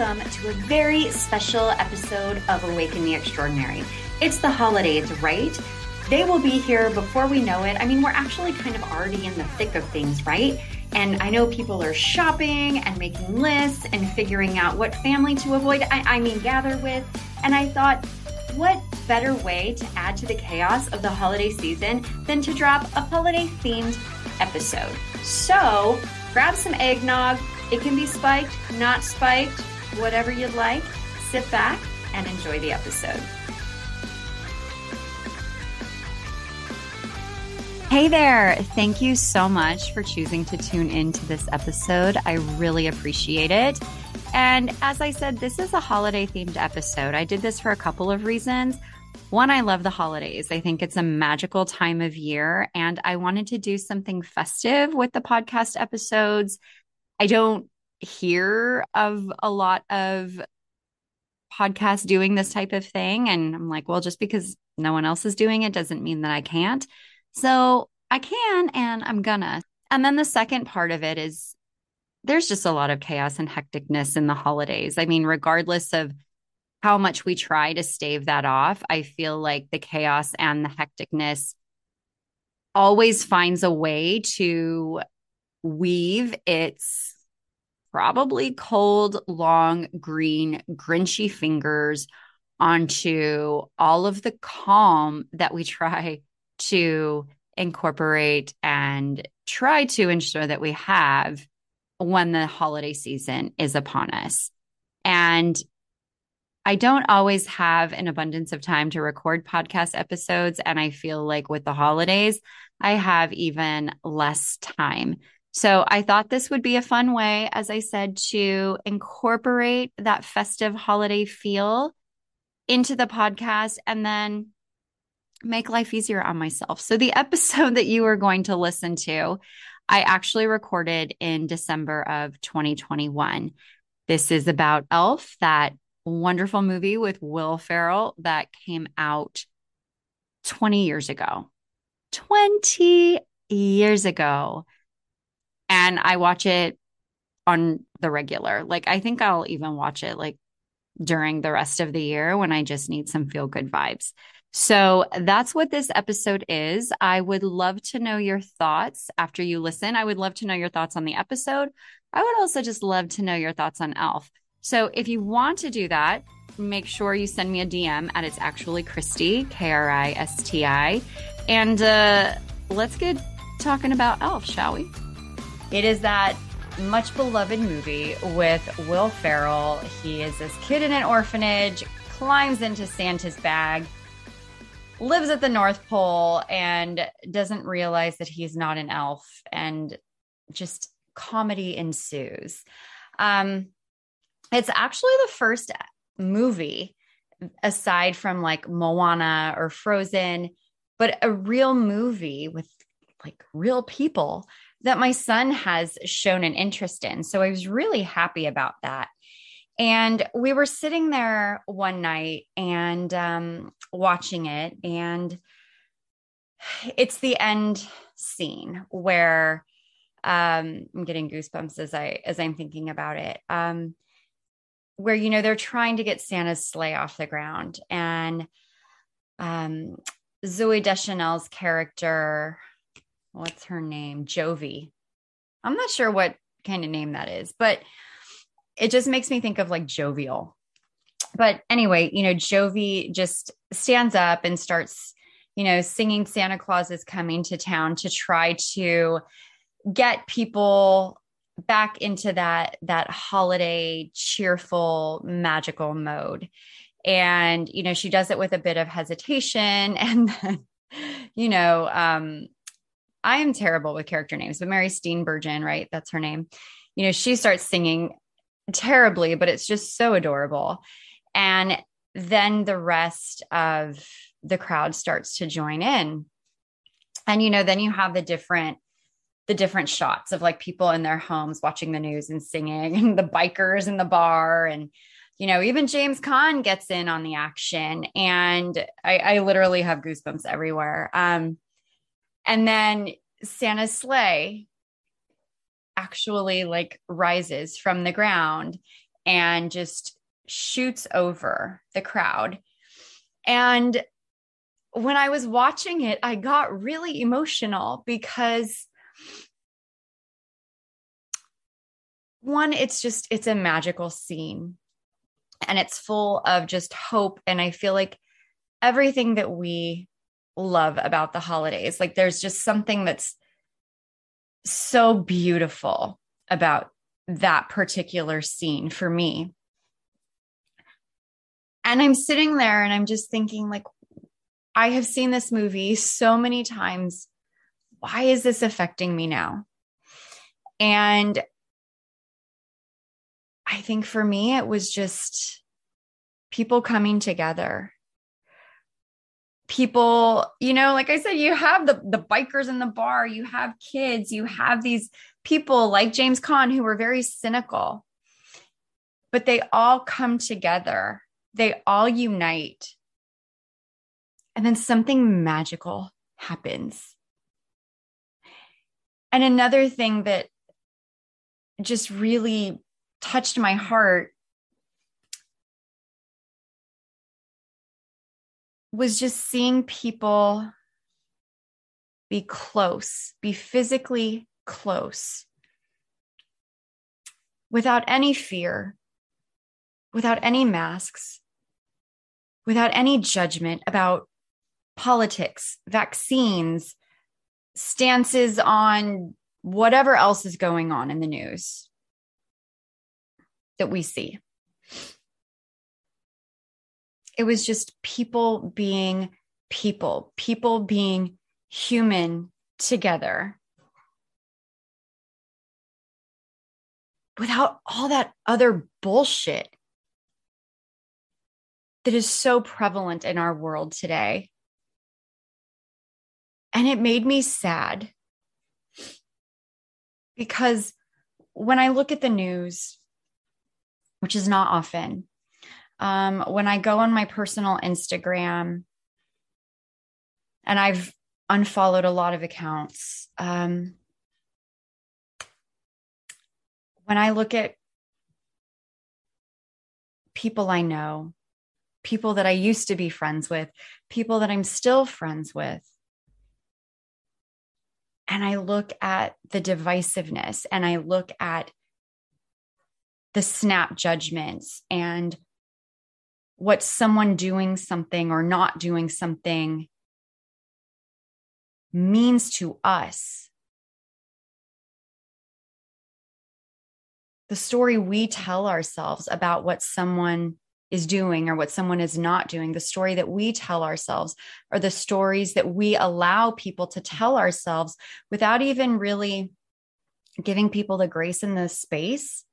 welcome to a very special episode of Awaken the Extraordinary. It's the holidays, right? They will be here before we know it. I mean, we're actually kind of already in the thick of things, right? And I know people are shopping and making lists and figuring out what family to avoid, I, I mean, gather with. And I thought, what better way to add to the chaos of the holiday season than to drop a holiday themed episode? So grab some eggnog. It can be spiked, not spiked, whatever you'd like. Sit back and enjoy the episode. Hey there. Thank you so much for choosing to tune into this episode. I really appreciate it. And as I said, this is a holiday themed episode. I did this for a couple of reasons. One, I love the holidays. I think it's a magical time of year, and I wanted to do something festive with the podcast episodes. I don't hear of a lot of podcasts doing this type of thing. And I'm like, well, just because no one else is doing it doesn't mean that I can't. So I can, and I'm gonna. And then the second part of it is there's just a lot of chaos and hecticness in the holidays. I mean, regardless of how much we try to stave that off, I feel like the chaos and the hecticness always finds a way to weave its probably cold, long, green, grinchy fingers onto all of the calm that we try to incorporate and try to ensure that we have when the holiday season is upon us. And I don't always have an abundance of time to record podcast episodes. And I feel like with the holidays, I have even less time. So I thought this would be a fun way, as I said, to incorporate that festive holiday feel into the podcast and then make life easier on myself. So the episode that you are going to listen to I actually recorded in December of 2021. This is about Elf, that wonderful movie with Will Ferrell that came out 20 years ago. 20 years ago. And I watch it on the regular. Like, I think I'll even watch it like during the rest of the year when I just need some feel good vibes. So that's what this episode is. I would love to know your thoughts after you listen. I would love to know your thoughts on the episode. I would also just love to know your thoughts on Elf. So if you want to do that, make sure you send me a DM at it's actually Kristi, K R I S T I. And uh, let's get talking about Elf, shall we? It is that much beloved movie with Will Ferrell. He is this kid in an orphanage, climbs into Santa's bag lives at the North Pole and doesn't realize that he's not an elf, and just comedy ensues. Um, it's actually the first movie aside from like Moana or Frozen, but a real movie with like real people that my son has shown an interest in. So I was really happy about that. And we were sitting there one night and um, watching it, and it's the end scene where um, I'm getting goosebumps as I as I'm thinking about it. Um, where you know they're trying to get Santa's sleigh off the ground, and um, Zooey Deschanel's character, what's her name, Jovie. I'm not sure what kind of name that is, but it just makes me think of like jovial. But anyway, you know, Jovie just stands up and starts, you know, singing Santa Claus is coming to town to try to get people back into that that holiday cheerful magical mode and you know she does it with a bit of hesitation and then you know um i am terrible with character names but mary steenburgen right that's her name you know she starts singing terribly, but it's just so adorable. And then the rest of the crowd starts to join in. And you know, then you have the different the different shots of like people in their homes watching the news and singing and the bikers in the bar and you know even james caan gets in on the action and i, I literally have goosebumps everywhere um, and then santa's sleigh actually like rises from the ground and just shoots over the crowd. And when I was watching it, I got really emotional because one, it's just, it's a magical scene and it's full of just hope. And I feel like everything that we love about the holidays, like there's just something that's so beautiful about that particular scene for me. And I'm sitting there and I'm just thinking, like, I have seen this movie so many times. Why is this affecting me now? And I think for me, it was just people coming together. People, you know, like I said, you have the, the bikers in the bar, you have kids, you have these people like James Caan who were very cynical, but they all come together, they all unite. And then something magical happens. And another thing that just really touched my heart was just seeing people be close, be physically close without any fear, without any masks, without any judgment about politics, vaccines, stances on whatever else is going on in the news that we see. It was just people being people, people being human together without all that other bullshit that is so prevalent in our world today. And it made me sad because when I look at the news, which is not often. Um, when I go on my personal Instagram, and I've unfollowed a lot of accounts. Um, when I look at people I know, people that I used to be friends with, people that I'm still friends with, and I look at the divisiveness and I look at the snap judgments and what someone doing something or not doing something means to us. The story we tell ourselves about what someone is doing or what someone is not doing, the story that we tell ourselves, are the stories that we allow people to tell ourselves without even really giving people the grace in the space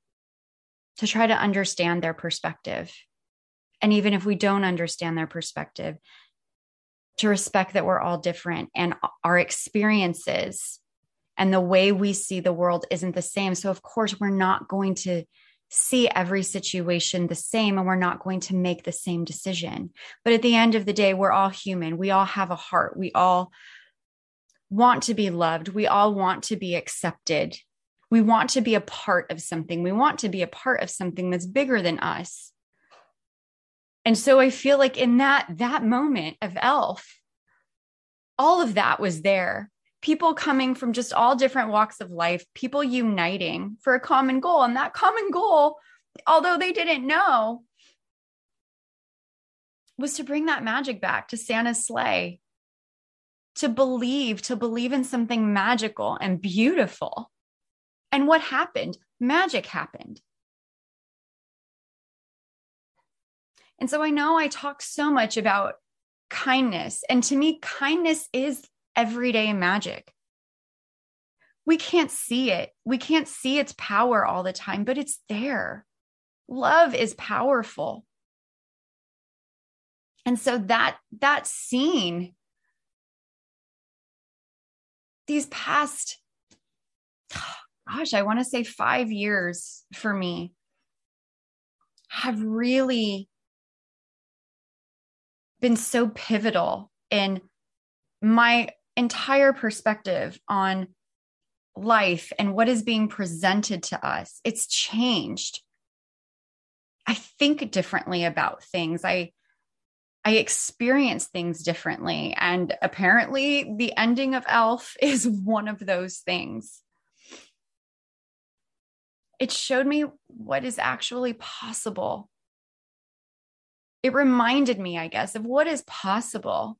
to try to understand their perspective. And even if we don't understand their perspective, to respect that we're all different and our experiences and the way we see the world isn't the same. So, of course, we're not going to see every situation the same and we're not going to make the same decision. But at the end of the day, we're all human. We all have a heart. We all want to be loved. We all want to be accepted we want to be a part of something. We want to be a part of something that's bigger than us. And so I feel like in that that moment of elf all of that was there. People coming from just all different walks of life, people uniting for a common goal and that common goal although they didn't know was to bring that magic back to Santa's sleigh. To believe, to believe in something magical and beautiful. And what happened? Magic happened. And so I know I talk so much about kindness. And to me, kindness is everyday magic. We can't see it. We can't see its power all the time, but it's there. Love is powerful. And so that that scene these past gosh, I want to say five years for me have really been so pivotal in my entire perspective on life and what is being presented to us. It's changed. I think differently about things. I I experience things differently. And apparently, the ending of Elf is one of those things. It showed me what is actually possible. It reminded me, I guess, of what is possible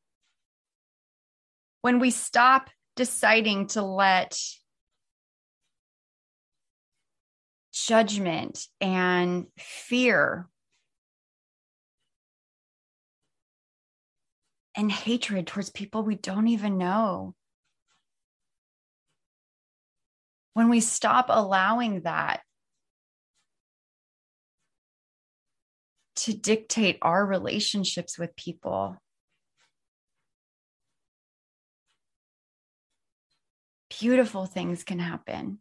when we stop deciding to let judgment and fear and hatred towards people we don't even know. When we stop allowing that to dictate our relationships with people, beautiful things can happen.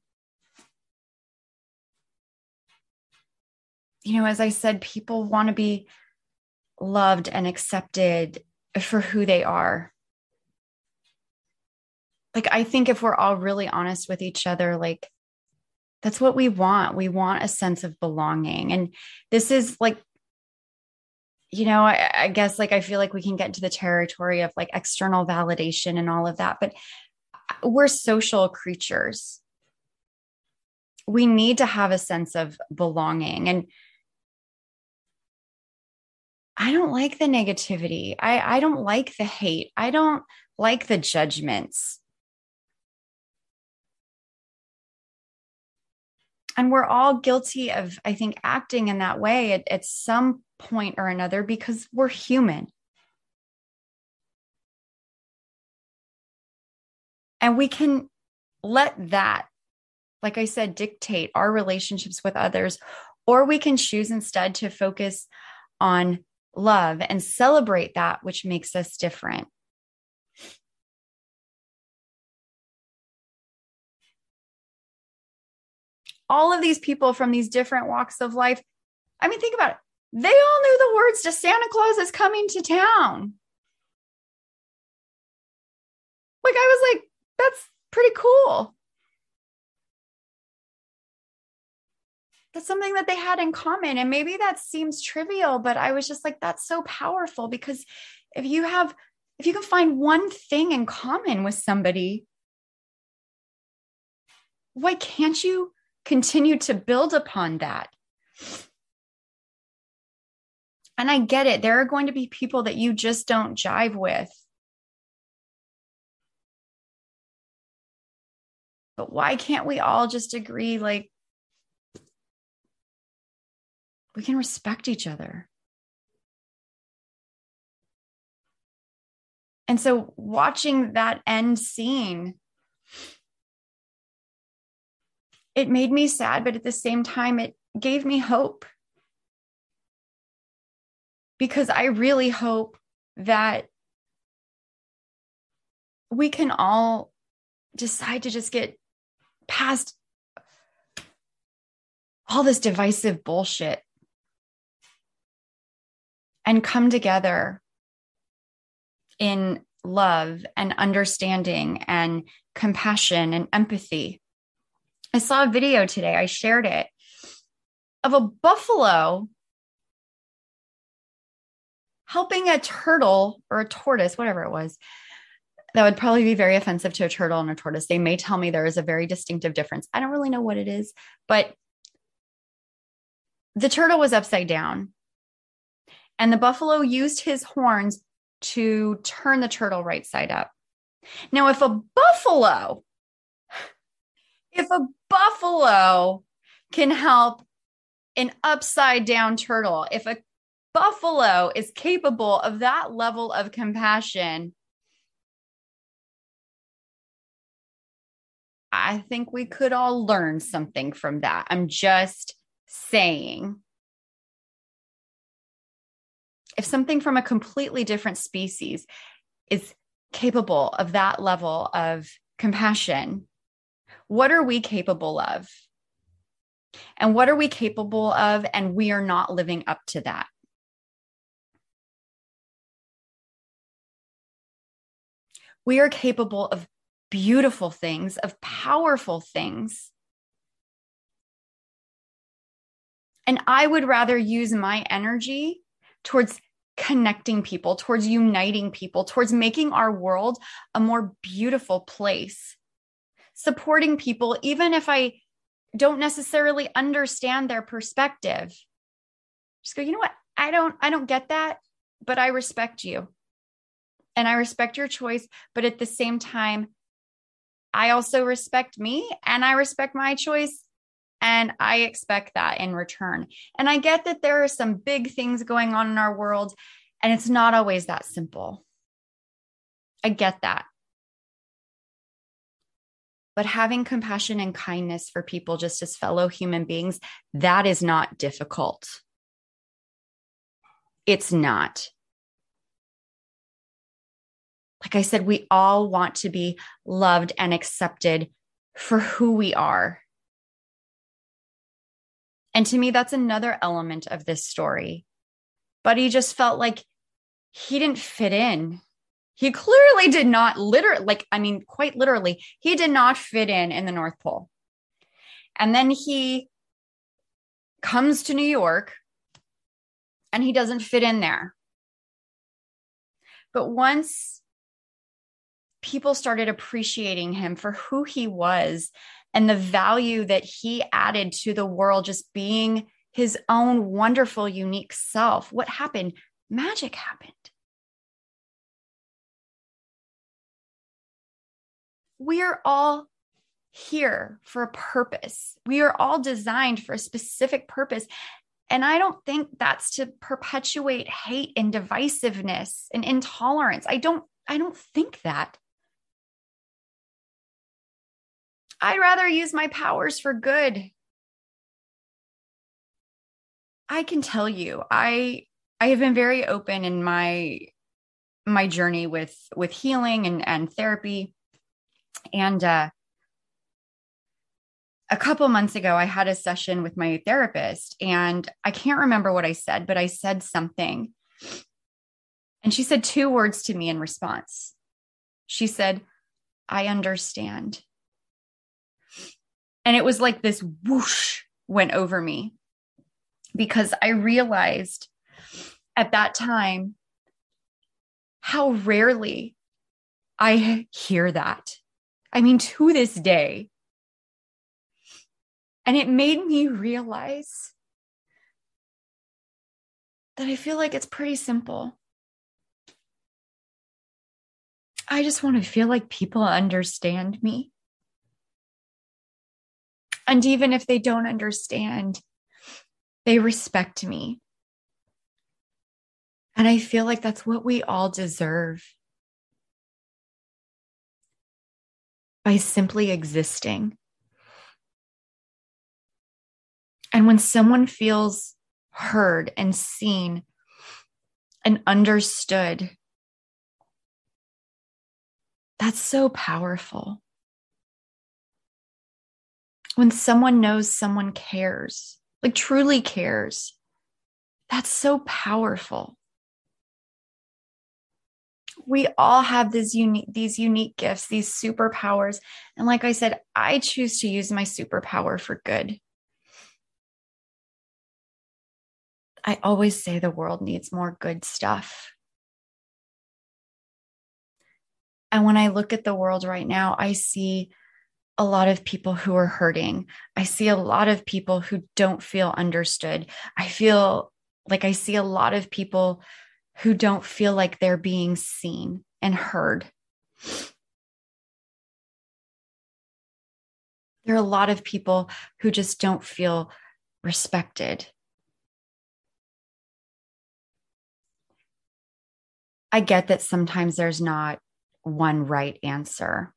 You know, as I said, people want to be loved and accepted for who they are. Like, I think if we're all really honest with each other, like, that's what we want. We want a sense of belonging. And this is like, you know, I, I, guess like I feel like we can get into the territory of like external validation and all of that, but uh, we're social creatures. We need to have a sense of belonging. And I don't like the negativity. I, I don't like the hate. I don't like the judgments. And we're all guilty of, I think, acting in that way at, at some point or another because we're human. And we can let that, like I said, dictate our relationships with others, or we can choose instead to focus on love and celebrate that which makes us different. All of these people from these different walks of life, I mean, think about it. They all knew the words to Santa Claus is coming to town. Like, I was like, that's pretty cool. that's something that they had in common. And maybe that seems trivial, but I was just like, that's so powerful because if you have, if you can find one thing in common with somebody, why can't you continue to build upon that? And I get it. There are going to be people that you just don't jive with. But why can't we all just agree like we can respect each other. And so watching that end scene, it made me sad, but at the same time, it gave me hope. Because I really hope that we can all decide to just get past all this divisive bullshit and come together in love and understanding and compassion and empathy. I saw a video today, I shared it, of a buffalo helping a turtle or a tortoise, whatever it was. That would probably be very offensive to a turtle and a tortoise. They may tell me there is a very distinctive difference. I don't really know what it is, but the turtle was upside down and the buffalo used his horns to turn the turtle right side up. Now, if a buffalo, if a buffalo can help an upside down turtle, if a buffalo is capable of that level of compassion, I think we could all learn something from that. I'm just saying if something from a completely different species is capable of that level of compassion, what are we capable of? And what are we capable of? And we are not living up to that. We are capable of beautiful things, of powerful things. And I would rather use my energy towards connecting people, towards uniting people, towards making our world a more beautiful place, supporting people, even if I don't necessarily understand their perspective. Just go, you know what? I don't, I don't get that, but I respect you. And I respect your choice. But at the same time, I also respect me and I respect my choice. And I expect that in return. And I get that there are some big things going on in our world, and it's not always that simple. I get that. But having compassion and kindness for people just as fellow human beings, that is not difficult. It's not. Like I said, we all want to be loved and accepted for who we are. And to me, that's another element of this story. But he just felt like he didn't fit in. He clearly did not literally, like, I mean, quite literally, he did not fit in in the North Pole. And then he comes to New York and he doesn't fit in there. But once people started appreciating him for who he was and the value that he added to the world, just being his own wonderful, unique self. What happened? Magic happened. We are all here for a purpose. We are all designed for a specific purpose. And I don't think that's to perpetuate hate and divisiveness and intolerance. I don't I don't think that. I'd rather use my powers for good. I can tell you, I I have been very open in my my journey with with healing and and therapy. And uh a couple months ago I had a session with my therapist and I can't remember what I said, but I said something. And she said two words to me in response. She said, "I understand." And it was like this whoosh went over me because I realized at that time how rarely I hear that. I mean, to this day. And it made me realize that I feel like it's pretty simple. I just want to feel like people understand me. And even if they don't understand, they respect me. And I feel like that's what we all deserve by simply existing. And when someone feels heard and seen and understood, that's so powerful when someone knows someone cares, like truly cares, that's so powerful. We all have these unique, these unique gifts, these superpowers. And like I said, I choose to use my superpower for good. I always say the world needs more good stuff. And when I look at the world right now, I see a lot of people who are hurting. I see a lot of people who don't feel understood. I feel like I see a lot of people who don't feel like they're being seen and heard. There are a lot of people who just don't feel respected. I get that sometimes there's not one right answer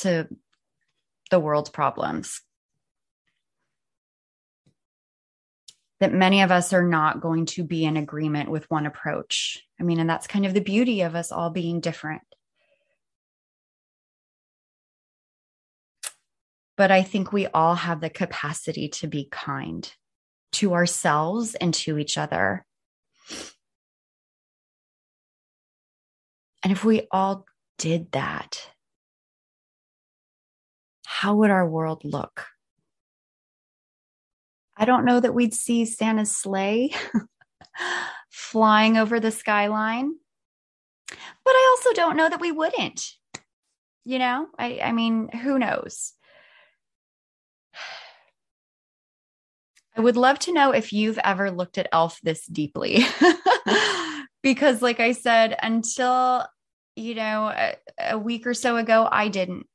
to the world's problems. That many of us are not going to be in agreement with one approach. I mean, and that's kind of the beauty of us all being different. But I think we all have the capacity to be kind to ourselves and to each other. And if we all did that, how would our world look? I don't know that we'd see Santa's sleigh flying over the skyline. But I also don't know that we wouldn't. You know, I, I mean, who knows? I would love to know if you've ever looked at Elf this deeply. because, like I said, until, you know, a, a, week or so ago, I didn't.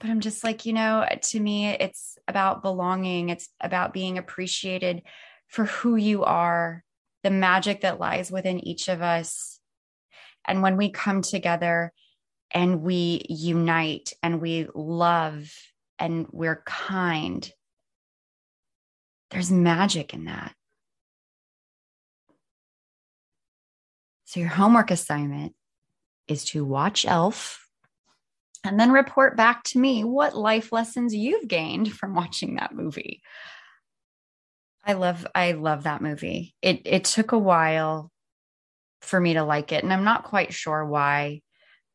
But I'm just like, you know, to me, it's about belonging, it's about being appreciated for who you are, the magic that lies within each of us. And when we come together and we unite and we love and we're kind, there's magic in that. So, your homework assignment is to watch Elf and then report back to me what life lessons you've gained from watching that movie. I love I love that movie. It it took a while for me to like it and I'm not quite sure why.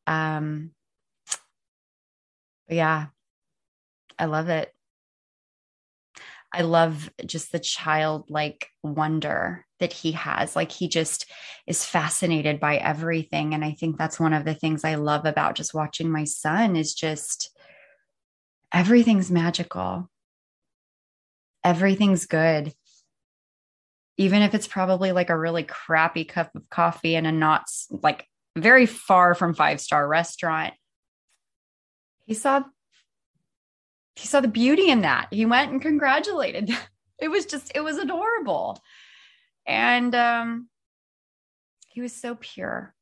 Um yeah. I love it. I love just the childlike wonder that he has. Like he just is fascinated by everything. And I think that's one of the things I love about just watching my son is just everything's magical. Everything's good. Even if it's probably like a really crappy cup of coffee in a not like very far from five star restaurant. He saw he saw the beauty in that. He went and congratulated. It was just, it was adorable. And um, he was so pure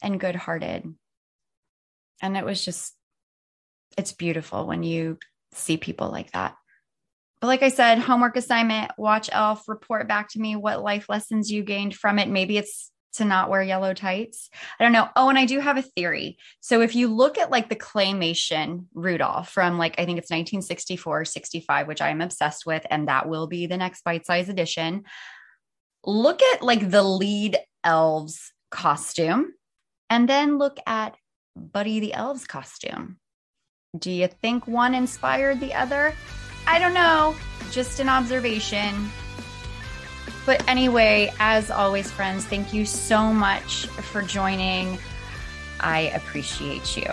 and good hearted. And it was just, it's beautiful when you see people like that. But like I said, homework assignment, watch Elf, report back to me what life lessons you gained from it. Maybe it's to not wear yellow tights. I don't know. Oh, and I do have a theory. So if you look at like the claymation Rudolph from like, I think it's 1964, 65, which I am obsessed with, and that will be the next bite size edition. Look at like the lead elves costume and then look at Buddy the Elves costume. Do you think one inspired the other? I don't know. Just an observation. But anyway, as always, friends, thank you so much for joining. I appreciate you.